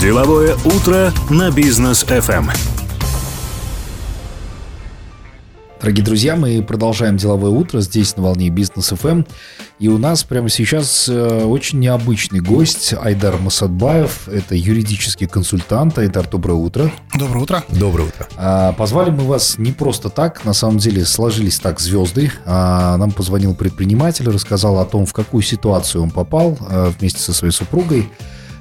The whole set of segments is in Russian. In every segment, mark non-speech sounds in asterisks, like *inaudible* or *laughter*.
Деловое утро на бизнес FM. Дорогие друзья, мы продолжаем деловое утро здесь на волне Бизнес ФМ. И у нас прямо сейчас э, очень необычный гость Айдар Масадбаев. Это юридический консультант. Айдар, доброе утро. Доброе утро. Доброе утро. А, позвали мы вас не просто так. На самом деле сложились так звезды. А, нам позвонил предприниматель, рассказал о том, в какую ситуацию он попал а, вместе со своей супругой.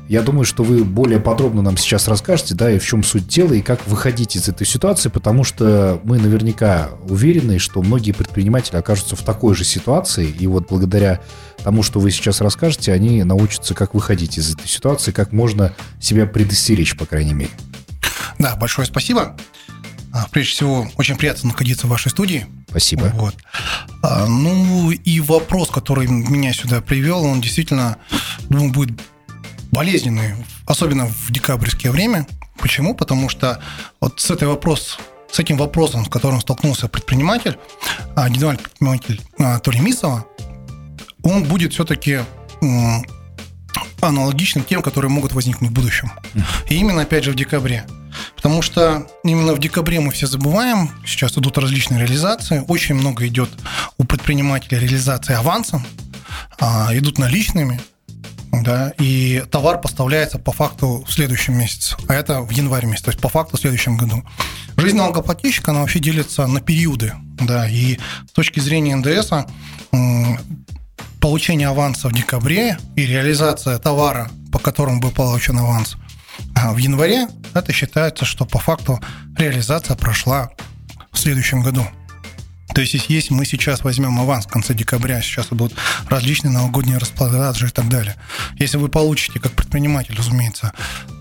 Я думаю, что вы более подробно нам сейчас расскажете, да, и в чем суть дела, и как выходить из этой ситуации, потому что мы наверняка уверены, что многие предприниматели окажутся в такой же ситуации, и вот благодаря тому, что вы сейчас расскажете, они научатся, как выходить из этой ситуации, как можно себя предостеречь, по крайней мере. Да, большое спасибо. А, прежде всего, очень приятно находиться в вашей студии. Спасибо. Вот. А, ну и вопрос, который меня сюда привел, он действительно думаю, будет болезненный, особенно в декабрьское время. Почему? Потому что вот с, этой вопрос, с этим вопросом, с которым столкнулся предприниматель, а, генеральный предприниматель а, Мисова, он будет все-таки аналогичным тем, которые могут возникнуть в будущем. И именно, опять же, в декабре. Потому что именно в декабре мы все забываем, сейчас идут различные реализации, очень много идет у предпринимателя реализации авансом, а, идут наличными, да, и товар поставляется по факту в следующем месяце, а это в январе месяце, то есть по факту в следующем году. Жизнь налогоплательщика, она вообще делится на периоды, да, и с точки зрения НДС получение аванса в декабре и реализация товара, по которому был получен аванс а в январе, это считается, что по факту реализация прошла в следующем году. То есть, если мы сейчас возьмем аванс в конце декабря, сейчас будут различные новогодние распродажи и так далее. Если вы получите, как предприниматель, разумеется,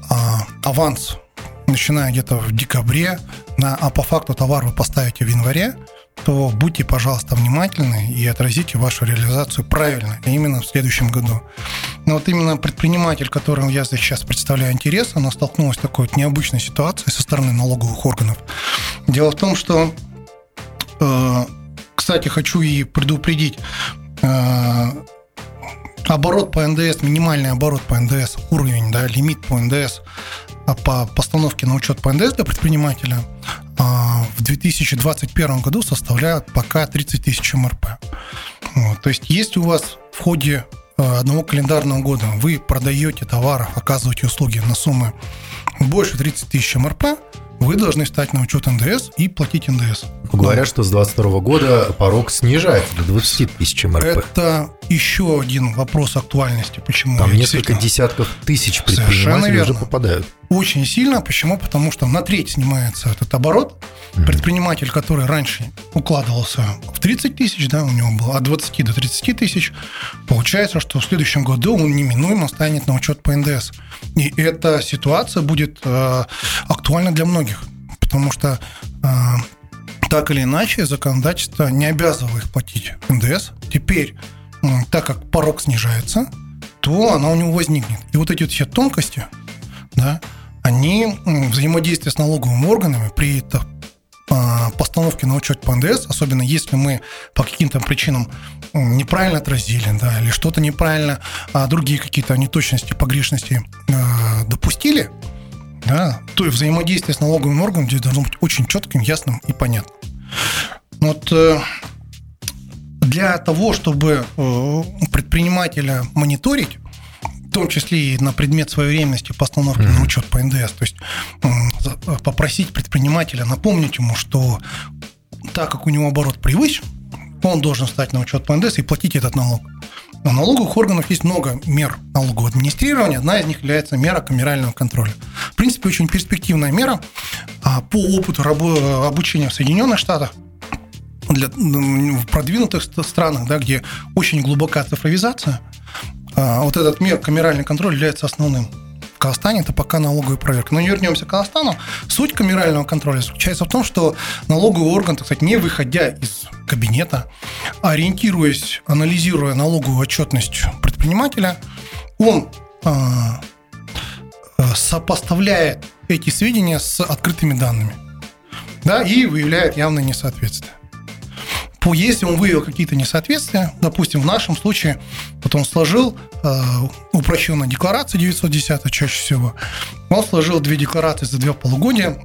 а, аванс, начиная где-то в декабре, а по факту товар вы поставите в январе, то будьте, пожалуйста, внимательны и отразите вашу реализацию правильно, именно в следующем году. Но вот именно предприниматель, которым я сейчас представляю интерес, она столкнулась с такой вот необычной ситуацией со стороны налоговых органов. Дело в том, что кстати, хочу и предупредить, э, оборот по НДС, минимальный оборот по НДС, уровень, да, лимит по НДС а по постановке на учет по НДС для предпринимателя а, в 2021 году составляет пока 30 тысяч МРП. То есть, если у вас в ходе э, одного календарного года вы продаете товары, оказываете услуги на суммы больше 30 тысяч МРП, вы должны стать на учет НДС и платить НДС. Говорят, что с 2022 года порог снижается до 20 тысяч МРП. Это еще один вопрос актуальности. Почему? Там несколько десятков тысяч предпринимателей уже попадают. Очень сильно. Почему? Потому что на треть снимается этот оборот. Mm-hmm. Предприниматель, который раньше укладывался в 30 тысяч, да, у него было от 20 до 30 тысяч, получается, что в следующем году он неминуемо станет на учет по НДС. И эта ситуация будет э, актуальна для многих, потому что э, так или иначе законодательство не обязывало их платить НДС. Теперь, так как порог снижается, то она у него возникнет. И вот эти все тонкости, да, они взаимодействие с налоговыми органами при э, постановке на учет по НДС, особенно если мы по каким-то причинам неправильно отразили, да, или что-то неправильно, а другие какие-то неточности, погрешности э, допустили, да, то и взаимодействие с налоговым органом здесь должно быть очень четким, ясным и понятным. Вот э, для того, чтобы э, предпринимателя мониторить, в том числе и на предмет своевременности постановки mm-hmm. на учет по НДС, то есть попросить предпринимателя напомнить ему, что так как у него оборот превысен, он должен стать на учет по НДС и платить этот налог. У налоговых органов есть много мер налогового администрирования. Одна из них является мера камерального контроля. В принципе, очень перспективная мера. А, по опыту обучения в Соединенных Штатах для, в продвинутых странах, да, где очень глубока цифровизация, а, вот этот мер камеральный контроль является основным. Казахстане это пока налоговая проверка. Но не вернемся к Казахстану. Суть камерального контроля заключается в том, что налоговый орган, так сказать, не выходя из кабинета, ориентируясь, анализируя налоговую отчетность предпринимателя, он а, сопоставляет эти сведения с открытыми данными да, и выявляет явное несоответствие. По, если он выявил какие-то несоответствия, допустим, в нашем случае, вот он сложил э, упрощенную декларацию 910 чаще всего, он сложил две декларации за две полугодия,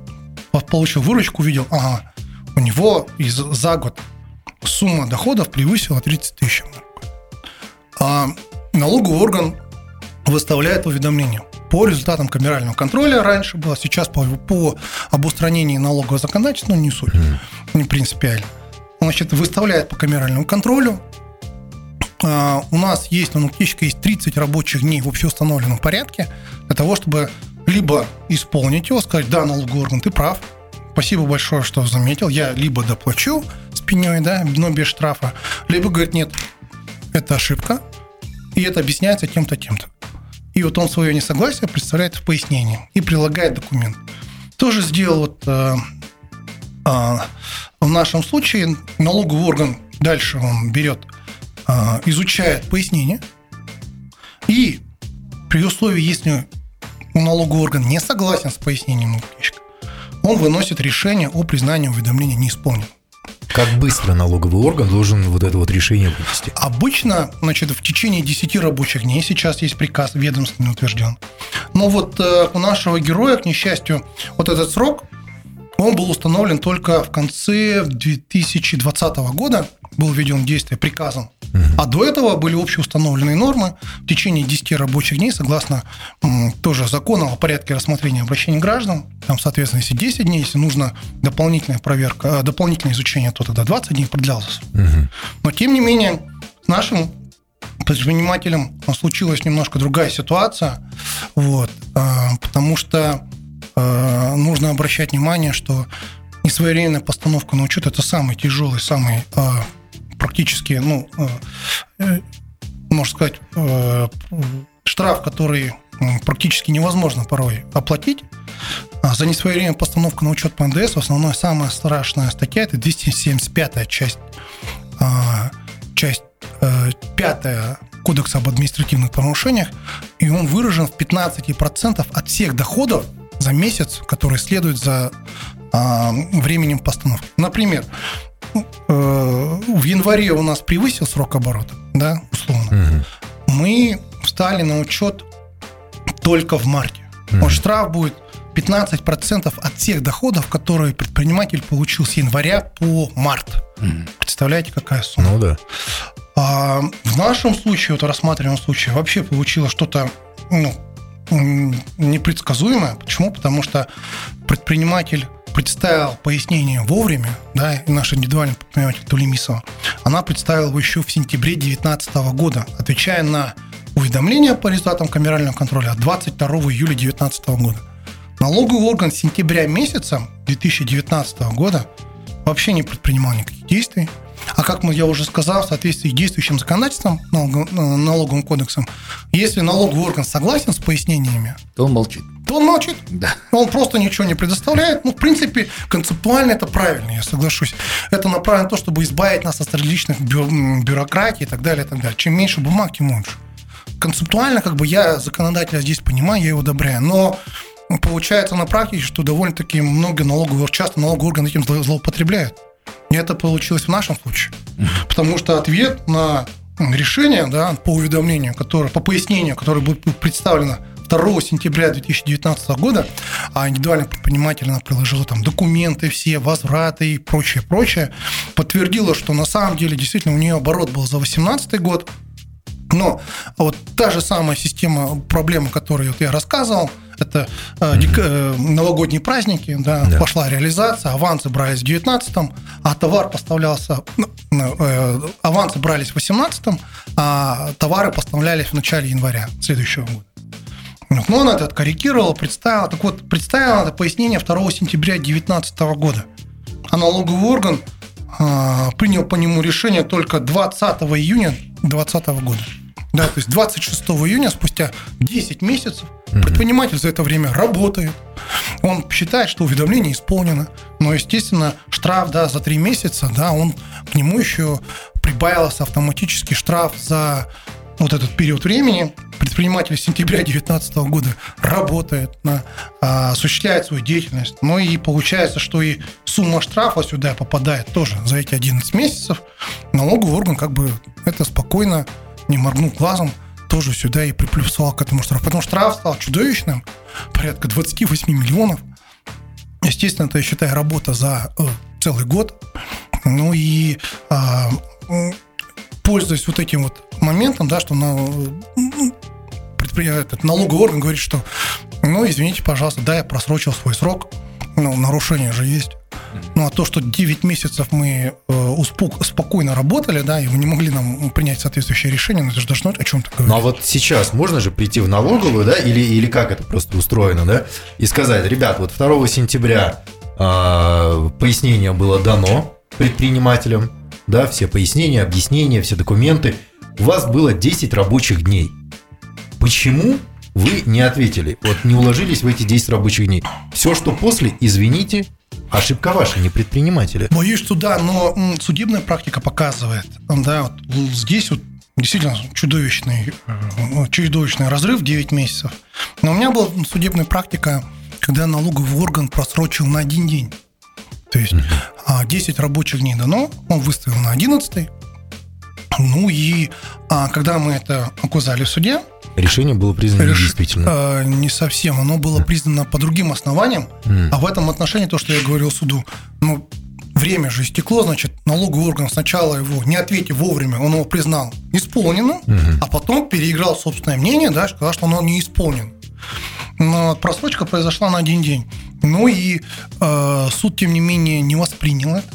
получил выручку, увидел, ага, у него из, за год сумма доходов превысила 30 тысяч. А налоговый орган выставляет уведомление по результатам камерального контроля раньше было, сейчас по, по обустранению налогового законодательства, ну, не суть, не принципиально. Значит, выставляет по камеральному контролю. А, у нас есть на налоготечка есть 30 рабочих дней в общеустановленном порядке для того, чтобы либо исполнить его, сказать, да, налоговый орган, ты прав, спасибо большое, что заметил, я либо доплачу с пеней, да, но без штрафа, либо говорит, нет, это ошибка, и это объясняется тем-то, тем-то. И вот он свое несогласие представляет в пояснении и прилагает документ. Тоже сделал вот э, э, в нашем случае налоговый орган дальше он берет, э, изучает пояснение и при условии, если налоговый орган не согласен с пояснением налогоплательщика, он выносит решение о признании уведомления неисполненным. Как быстро налоговый орган должен вот это вот решение вынести? Обычно, значит, в течение 10 рабочих дней, сейчас есть приказ ведомственный утвержден. Но вот э, у нашего героя, к несчастью, вот этот срок, он был установлен только в конце 2020 года, был введен в действие приказом а до этого были общеустановленные нормы в течение 10 рабочих дней, согласно тоже закону о порядке рассмотрения обращений граждан. Там, соответственно, если 10 дней, если нужно дополнительная проверка, э, дополнительное изучение, то тогда 20 дней продлялось. Угу. Но, тем не менее, с нашим предпринимателем случилась немножко другая ситуация, вот, э, потому что нужно обращать внимание, что несвоевременная постановка на учет – это самый тяжелый, самый практически, ну, э, э, можно сказать, э, штраф, который практически невозможно порой оплатить. А за несвоевременную постановку на учет по НДС в основной самая страшная статья – это 275-я часть, часть 5 Кодекса об административных правонарушениях, и он выражен в 15% от всех доходов за месяц, которые следуют за а, временем постановки. Например, Э, в январе у нас превысил срок оборота, да, условно, угу. мы встали на учет только в марте. Угу. Вот штраф будет 15% от всех доходов, которые предприниматель получил с января по март. Угу. Представляете, какая сумма? Ну да. А в нашем случае, вот рассматриваемом случае, вообще получилось что-то ну, непредсказуемое. Почему? Потому что предприниматель представил пояснение вовремя, да, наша индивидуальный предприниматель Тулемисова, она представила его еще в сентябре 2019 года, отвечая на уведомление по результатам камерального контроля от 22 июля 2019 года. Налоговый орган с сентября месяца 2019 года вообще не предпринимал никаких действий. А как я уже сказал, в соответствии с действующим законодательством, налоговым кодексом, если налоговый орган согласен с пояснениями, то он молчит. То он молчит. Да. Он просто ничего не предоставляет. Ну, в принципе, концептуально это правильно, я соглашусь. Это направлено на то, чтобы избавить нас от различных бю- бюрократий и так далее, и так далее. Чем меньше бумаг, тем лучше. Концептуально, как бы я законодателя здесь понимаю, я его одобряю. Но получается на практике, что довольно-таки много налоговых, часто налоговые органы этим злоупотребляют. Это получилось в нашем случае. Потому что ответ на решение да, по уведомлению, которое, по пояснению, которое будет представлено 2 сентября 2019 года, а индивидуальный предприниматель она приложила там документы все, возвраты и прочее, прочее, подтвердила, что на самом деле действительно у нее оборот был за 2018 год, но вот та же самая система проблемы, которую вот я рассказывал, это э, э, новогодние праздники, да, да, пошла реализация, авансы брались в 19-м, а товар поставлялся, ну, э, авансы брались в 18-м, а товары поставлялись в начале января следующего года. Но он это откорректировал, представил. Так вот, представил это пояснение 2 сентября 2019 года. А налоговый орган э, принял по нему решение только 20 июня 2020 года. Да, то есть 26 июня, спустя 10 месяцев, угу. предприниматель за это время работает. Он считает, что уведомление исполнено. Но, естественно, штраф да, за 3 месяца, да, он к нему еще прибавился автоматически штраф за вот этот период времени предприниматель с сентября 2019 года работает, на, а, осуществляет свою деятельность. Ну и получается, что и сумма штрафа сюда попадает тоже за эти 11 месяцев. Налоговый орган как бы это спокойно, не моргнув глазом, тоже сюда и приплюсовал к этому штрафу. Потому что штраф стал чудовищным, порядка 28 миллионов. Естественно, это, я считаю, работа за э, целый год. Ну и а, пользуясь вот этим вот моментом, да, что на, этот налоговый орган говорит, что, ну, извините, пожалуйста, да, я просрочил свой срок, ну, нарушение же есть. Ну, а то, что 9 месяцев мы э, успок, спокойно работали, да, и вы не могли нам принять соответствующее решение, ну, это же должно о чем-то говорить. Ну, а вот сейчас можно же прийти в налоговую, да, или, или как это просто устроено, да, и сказать, ребят, вот 2 сентября э, пояснение было дано предпринимателям, да, все пояснения, объяснения, все документы. У вас было 10 рабочих дней. Почему вы не ответили? Вот не уложились в эти 10 рабочих дней. Все, что после, извините, ошибка ваша, не предпринимателя. Боюсь, что да, но судебная практика показывает, да, вот здесь вот действительно чудовищный, э, ну, чудовищный разрыв 9 месяцев. Но у меня была судебная практика, когда налоговый орган просрочил на один день. То есть угу. 10 рабочих дней дано, он выставил на 11 ну и а, когда мы это оказали в суде... Решение было признано реш... недействительным. А, не совсем. Оно было признано по другим основаниям. Mm. А в этом отношении то, что я говорил суду, ну, время же истекло, значит, налоговый орган сначала его, не ответив вовремя, он его признал исполненным, mm-hmm. а потом переиграл собственное мнение, да, сказал, что оно не исполнен. Но просрочка произошла на один день. Ну и э, суд, тем не менее, не воспринял это.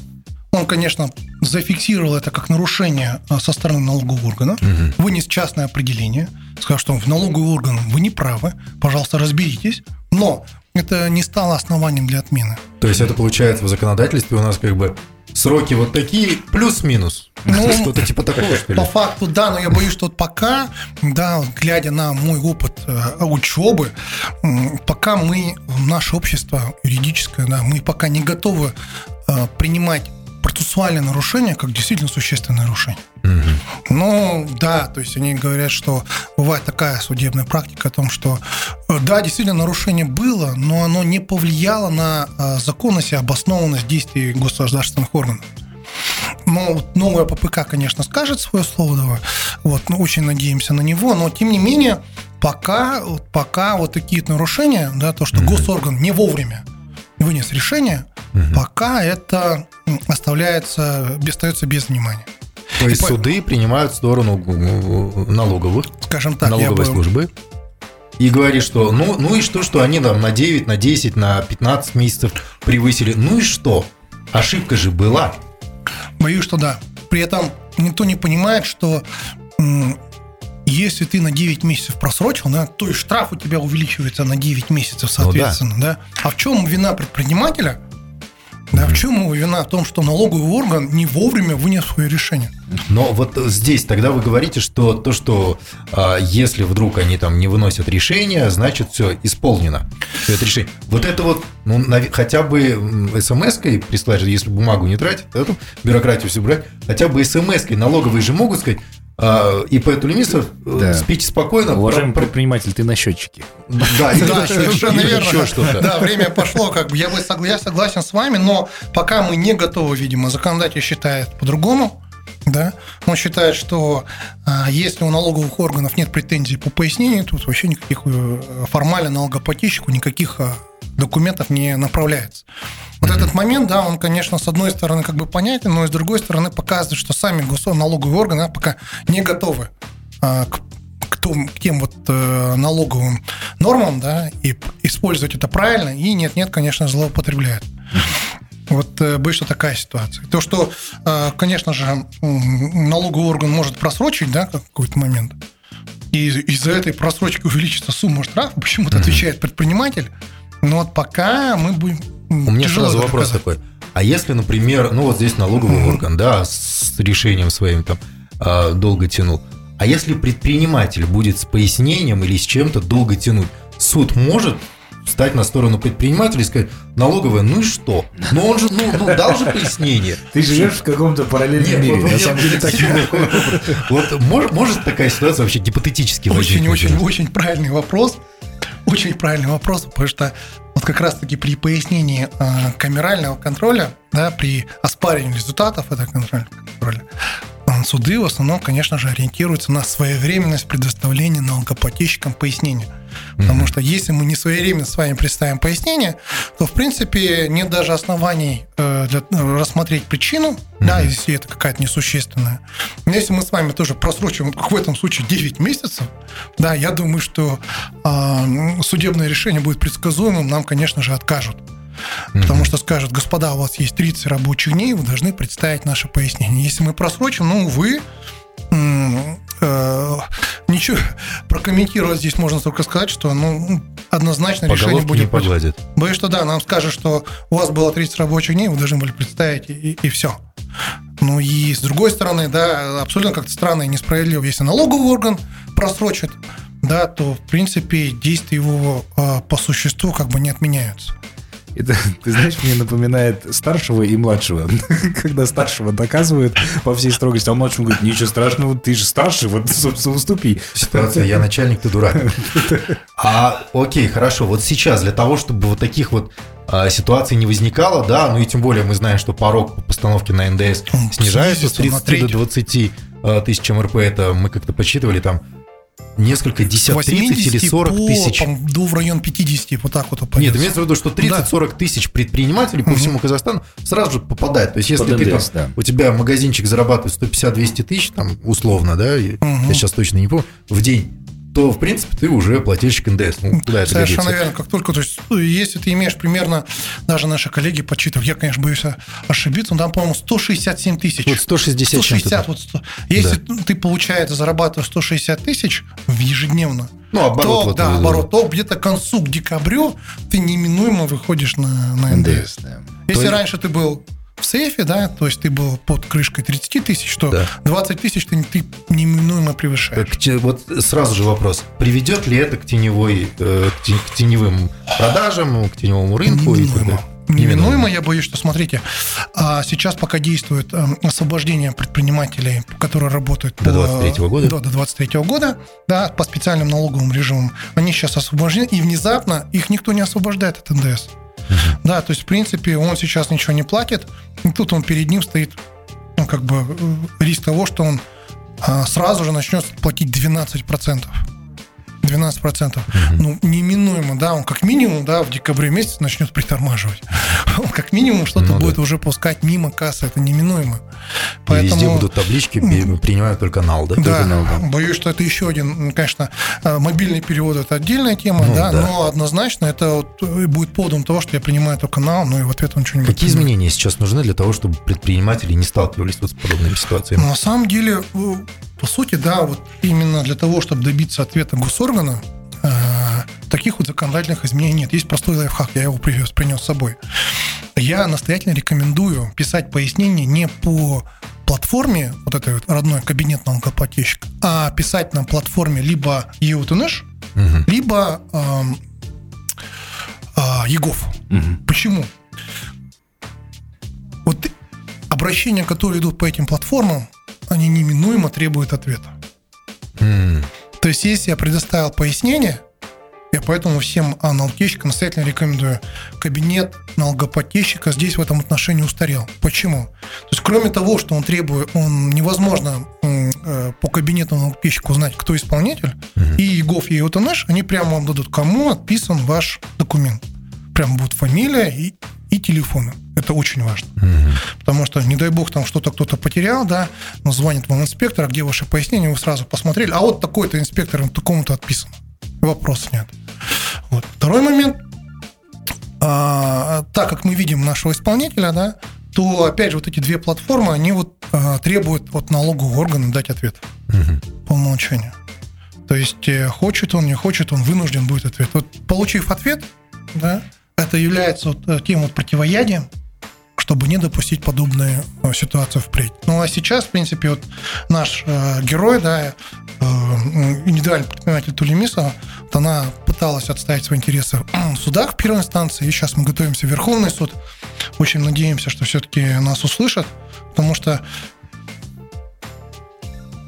Он, конечно, зафиксировал это как нарушение э, со стороны налогового органа, угу. вынес частное определение, сказал, что в налоговый орган вы не правы, пожалуйста, разберитесь. Но это не стало основанием для отмены. То есть это получается в законодательстве у нас как бы сроки вот такие плюс-минус. Ну, *laughs* что-то типа такого, что ли? По факту, да, но я боюсь, что вот пока, да, глядя на мой опыт э, учебы, пока мы, наше общество юридическое, да, мы пока не готовы э, принимать процессуальное нарушение как действительно существенное нарушение. Угу. Ну, да, то есть они говорят, что бывает такая судебная практика о том, что э, да, действительно нарушение было, но оно не повлияло на законность и обоснованность действий государственных органов. Ну, новая ППК, конечно, скажет свое слово, вот, мы очень надеемся на него, но тем не менее, пока, пока вот такие нарушения, да, то, что госорган не вовремя вынес решение, mm-hmm. пока это оставляется, остается без внимания. То есть и суды по... принимают сторону налоговых, скажем так, налоговой бы... службы, и говорит, что ну, ну и что, что они там на 9, на 10, на 15 месяцев превысили. Ну и что? Ошибка же была. Боюсь, что да. При этом никто не понимает, что если ты на 9 месяцев просрочил, да, то и штраф у тебя увеличивается на 9 месяцев, соответственно. Ну, да. да. А в чем вина предпринимателя? Да, в чем его вина? В том, что налоговый орган не вовремя вынес свое решение. Но вот здесь тогда вы говорите, что то, что а, если вдруг они там не выносят решение, значит все исполнено. Все это решение. Вот это вот, ну, на, хотя бы смс-кой прислать, если бумагу не тратить, эту бюрократию все брать, хотя бы смс-кой налоговые же могут сказать, и по Тулемисов э, да. спите спокойно. Уважаемый про... предприниматель, ты на счетчике. Да, *laughs* да, совершенно верно. Да, время пошло, как бы я, я согласен с вами, но пока мы не готовы, видимо, законодатель считает по-другому. Да? Он считает, что а, если у налоговых органов нет претензий по пояснению, тут вообще никаких э, формально налогоплательщику никаких а, документов не направляется. Вот mm-hmm. этот момент, да, он, конечно, с одной стороны как бы понятен, но с другой стороны показывает, что сами налоговые органы пока не готовы а, к к, том, к тем вот э, налоговым нормам, да, и использовать это правильно, и нет-нет, конечно, злоупотребляют. Вот э, что такая ситуация. То, что, э, конечно же, налоговый орган может просрочить, да, какой-то момент, и из-за этой просрочки увеличится сумма штрафа, почему-то отвечает предприниматель, но вот пока мы будем у меня сразу вопрос такой. А если, например, ну вот здесь налоговый орган, да, с решением своим там а, долго тянул. А если предприниматель будет с пояснением или с чем-то долго тянуть, суд может встать на сторону предпринимателя и сказать, налоговая, ну и что? Ну он же, ну, ну дал же пояснение. Ты живешь в каком-то параллельном Нет, мире. вот На самом деле так. Вот мож- может такая ситуация вообще гипотетически Очень, возникнуть? очень, очень правильный вопрос. Очень правильный вопрос, потому что вот как раз-таки при пояснении э, камерального контроля, да, при оспаривании результатов этого камерального контроля, э, суды в основном, конечно же, ориентируются на своевременность предоставления налогоплательщикам пояснения. Потому что если мы не своевременно с вами представим пояснение, то, в принципе, нет даже оснований э, для, э, рассмотреть причину, да, если это какая-то несущественная. Но если мы с вами тоже просрочим, как в этом случае, 9 месяцев, да, я думаю, что а, судебное решение будет предсказуемым, нам, конечно же, откажут. Потому что скажут, господа, у вас есть 30 рабочих дней, вы должны представить наше пояснение. Если мы просрочим, ну, увы, м, э, ничего прокомментировать здесь можно только сказать, что ну, однозначно По решение не будет против- погладят. Боюсь, что да, нам скажут, что у вас было 30 рабочих дней, вы должны были представить, и, все. Ну и с другой стороны, да, абсолютно как-то странно и несправедливо. Если налоговый орган просрочит, да, то, в принципе, действия его э, по существу как бы не отменяются. Это, ты знаешь, мне напоминает старшего и младшего. *laughs* Когда старшего доказывают по всей строгости, а младшему говорит, ничего страшного, ты же старший, вот, собственно, уступи. Ситуация, я начальник, ты дурак. А, окей, хорошо. Вот сейчас для того, чтобы вот таких вот а, ситуаций не возникало, да, ну и тем более мы знаем, что порог по постановке на НДС снижается с снизится на 30 до треть. 20 а, тысяч МРП. Это мы как-то подсчитывали там несколько С десят, 30 или 80 40 по, тысяч. по-моему, до в район 50, вот так вот Нет, опадется. имеется в виду, что 30-40 тысяч предпринимателей по всему Казахстану сразу же попадает. То есть, если Под ты, там, да. у тебя магазинчик зарабатывает 150-200 тысяч, там, условно, да, Мгм. я сейчас точно не помню, в день, то, в принципе, ты уже плательщик НДС. Ну, куда это Совершенно годится? верно. Как только, то есть, ну, если ты имеешь примерно, даже наши коллеги подсчитывают, я, конечно, боюсь ошибиться, но там, по-моему, 167 тысяч. Вот 160 чем-то 160, там. вот 100. Если ты, получается, зарабатываешь 160 тысяч в ежедневно, Ну, оборот то, вот, да, э, оборот, то где-то к концу, к декабрю ты неминуемо выходишь на, на НДС. НДС, да. Если есть- раньше ты был в сейфе, да, то есть ты был под крышкой 30 тысяч, то Да. 20 тысяч ты, ты неминуемо превышаешь. К вот сразу же вопрос. Приведет ли это к теневой, э, к те- к теневым продажам, к теневому рынку? Неминуемо. Неминуемо, я боюсь, что, смотрите, а, сейчас пока действует эм, освобождение предпринимателей, которые работают До по- 23-го года? Да, до 23 года, да, по специальным налоговым режимам. Они сейчас освобождены, и внезапно их никто не освобождает от НДС. Да, то есть, в принципе, он сейчас ничего не платит, и тут он перед ним стоит, ну, как бы, э, риск того, что он а, сразу же начнет платить 12%. 12%. Ну, неминуемо, да, он как минимум, да, в декабре месяце начнет притормаживать. *laughs* Он как минимум что-то Ну да. будет уже пускать мимо кассы, это неминуемо. И Везде будут таблички, принимают только нал, да? Да, нал, да. боюсь, что это еще один, ну, конечно, э, мобильный перевод это отдельная тема, Ну, да, да. но однозначно это вот э, будет поводом того, что я принимаю только нал, ну и в ответ он что-нибудь. Какие изменения сейчас нужны для того, чтобы предприниматели не сталкивались вот с подобными ситуациями? Но на самом деле, э, по сути, да, вот именно для того, чтобы добиться ответа госоргана, э, таких вот законодательных изменений нет. Есть простой лайфхак, я его привез, принес с собой. Я настоятельно рекомендую писать пояснение не по платформе, вот этой вот родной кабинет налогоплательщика, а писать на платформе либо EUTNH, Мгм. либо эм, а, ЕГОВ. Мгм. Почему? Вот обращения, которые идут по этим платформам, они неминуемо требуют ответа. М, То есть, если я предоставил пояснение, я поэтому всем а, налогоплательщикам настоятельно рекомендую. Кабинет налогоплательщика здесь в этом отношении устарел. Почему? То есть, кроме того, что он требует, он невозможно э, по кабинету налогоплательщика узнать, кто исполнитель, и ЕГОВ, и ОТНШ, они прямо вам дадут, кому отписан ваш документ. Прям будет фамилия и, и телефон. Это очень важно. мгм. Потому что, не дай бог, там что-то кто-то потерял, да, но звонит вам инспектор, а где ваши пояснения, вы сразу посмотрели, а вот такой-то инспектор, такому-то отписан. Вопросов нет. Вот. Второй момент. А, так как мы видим нашего исполнителя, да, то, опять же, вот эти две платформы, они вот а, требуют от налогового органа дать ответ Мгм. по умолчанию. То есть, э, хочет он, не хочет, он вынужден будет ответ. Вот получив ответ, да, это является вот э, тем вот противоядием, чтобы не допустить подобные э, ситуации впредь. Ну а сейчас, в принципе, вот наш э, герой, да, э, индивидуальный предприниматель Тулемисова, вот она пыталась отставить свои интересы в судах в первой инстанции, и сейчас мы готовимся в Верховный суд. Очень надеемся, что все-таки нас услышат, потому что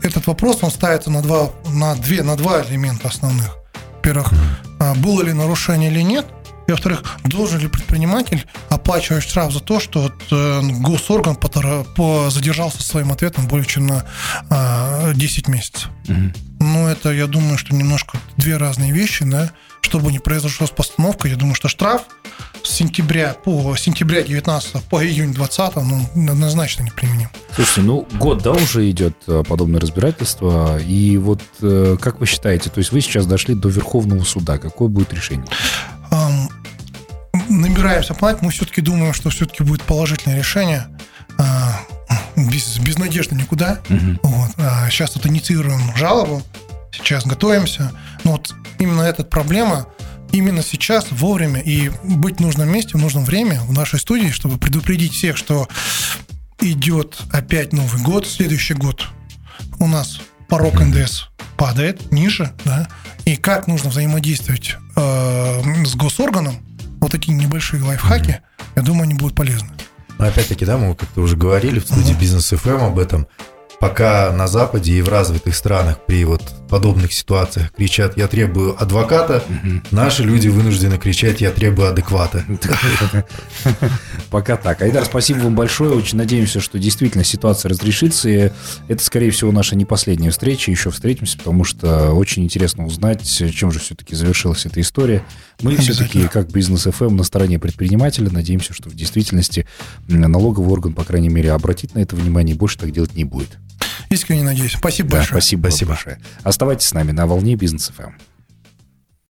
этот вопрос, он ставится на два, на две, на два элемента основных. Во-первых, а, было ли нарушение или нет, и во-вторых, должен ли предприниматель оплачивать штраф за то, что вот, э, госорган потора- по- задержался своим ответом более чем на а, 10 месяцев. Ну, это, я думаю, что немножко две разные вещи, да. Чтобы не произошло с постановкой, я думаю, что штраф с сентября по сентября 19 по июнь 20 ну, однозначно неприменим. Слушайте, ну год, да, уже идет э, подобное разбирательство. И вот э, как вы считаете, то есть вы сейчас дошли до Верховного суда, какое будет решение? Ам, набираемся планет, мы все-таки думаем, что все-таки будет положительное решение. А, без, без надежды никуда. Вот. А сейчас тут инициируем жалобу, сейчас готовимся. Но вот именно эта проблема именно сейчас, вовремя и быть в нужном месте, в нужном время в нашей студии, чтобы предупредить всех, что идет опять Новый год, следующий год у нас порог НДС падает ниже, да, и как нужно взаимодействовать э, с госорганом, вот такие небольшие лайфхаки, я думаю, они будут полезны. Но опять-таки, да, мы как-то уже говорили в студии Бизнес FM об этом. Пока на Западе и в развитых странах при вот подобных ситуациях кричат «я требую адвоката», наши люди вынуждены кричать «я требую адеквата». *laughs* Пока так. Айдар, спасибо вам большое. Очень надеемся, что действительно ситуация разрешится. И это, скорее всего, наша не последняя встреча. Еще встретимся, потому что очень интересно узнать, чем же все-таки завершилась эта история. Мы все-таки, Обязательно. как бизнес FM, на стороне предпринимателя. Надеемся, что в действительности налоговый орган, по крайней мере, обратит на это внимание и больше так делать не будет. Искренне надеюсь. Спасибо Да, большое. спасибо, спасибо большое. Оставайтесь с нами на волне бизнес FM.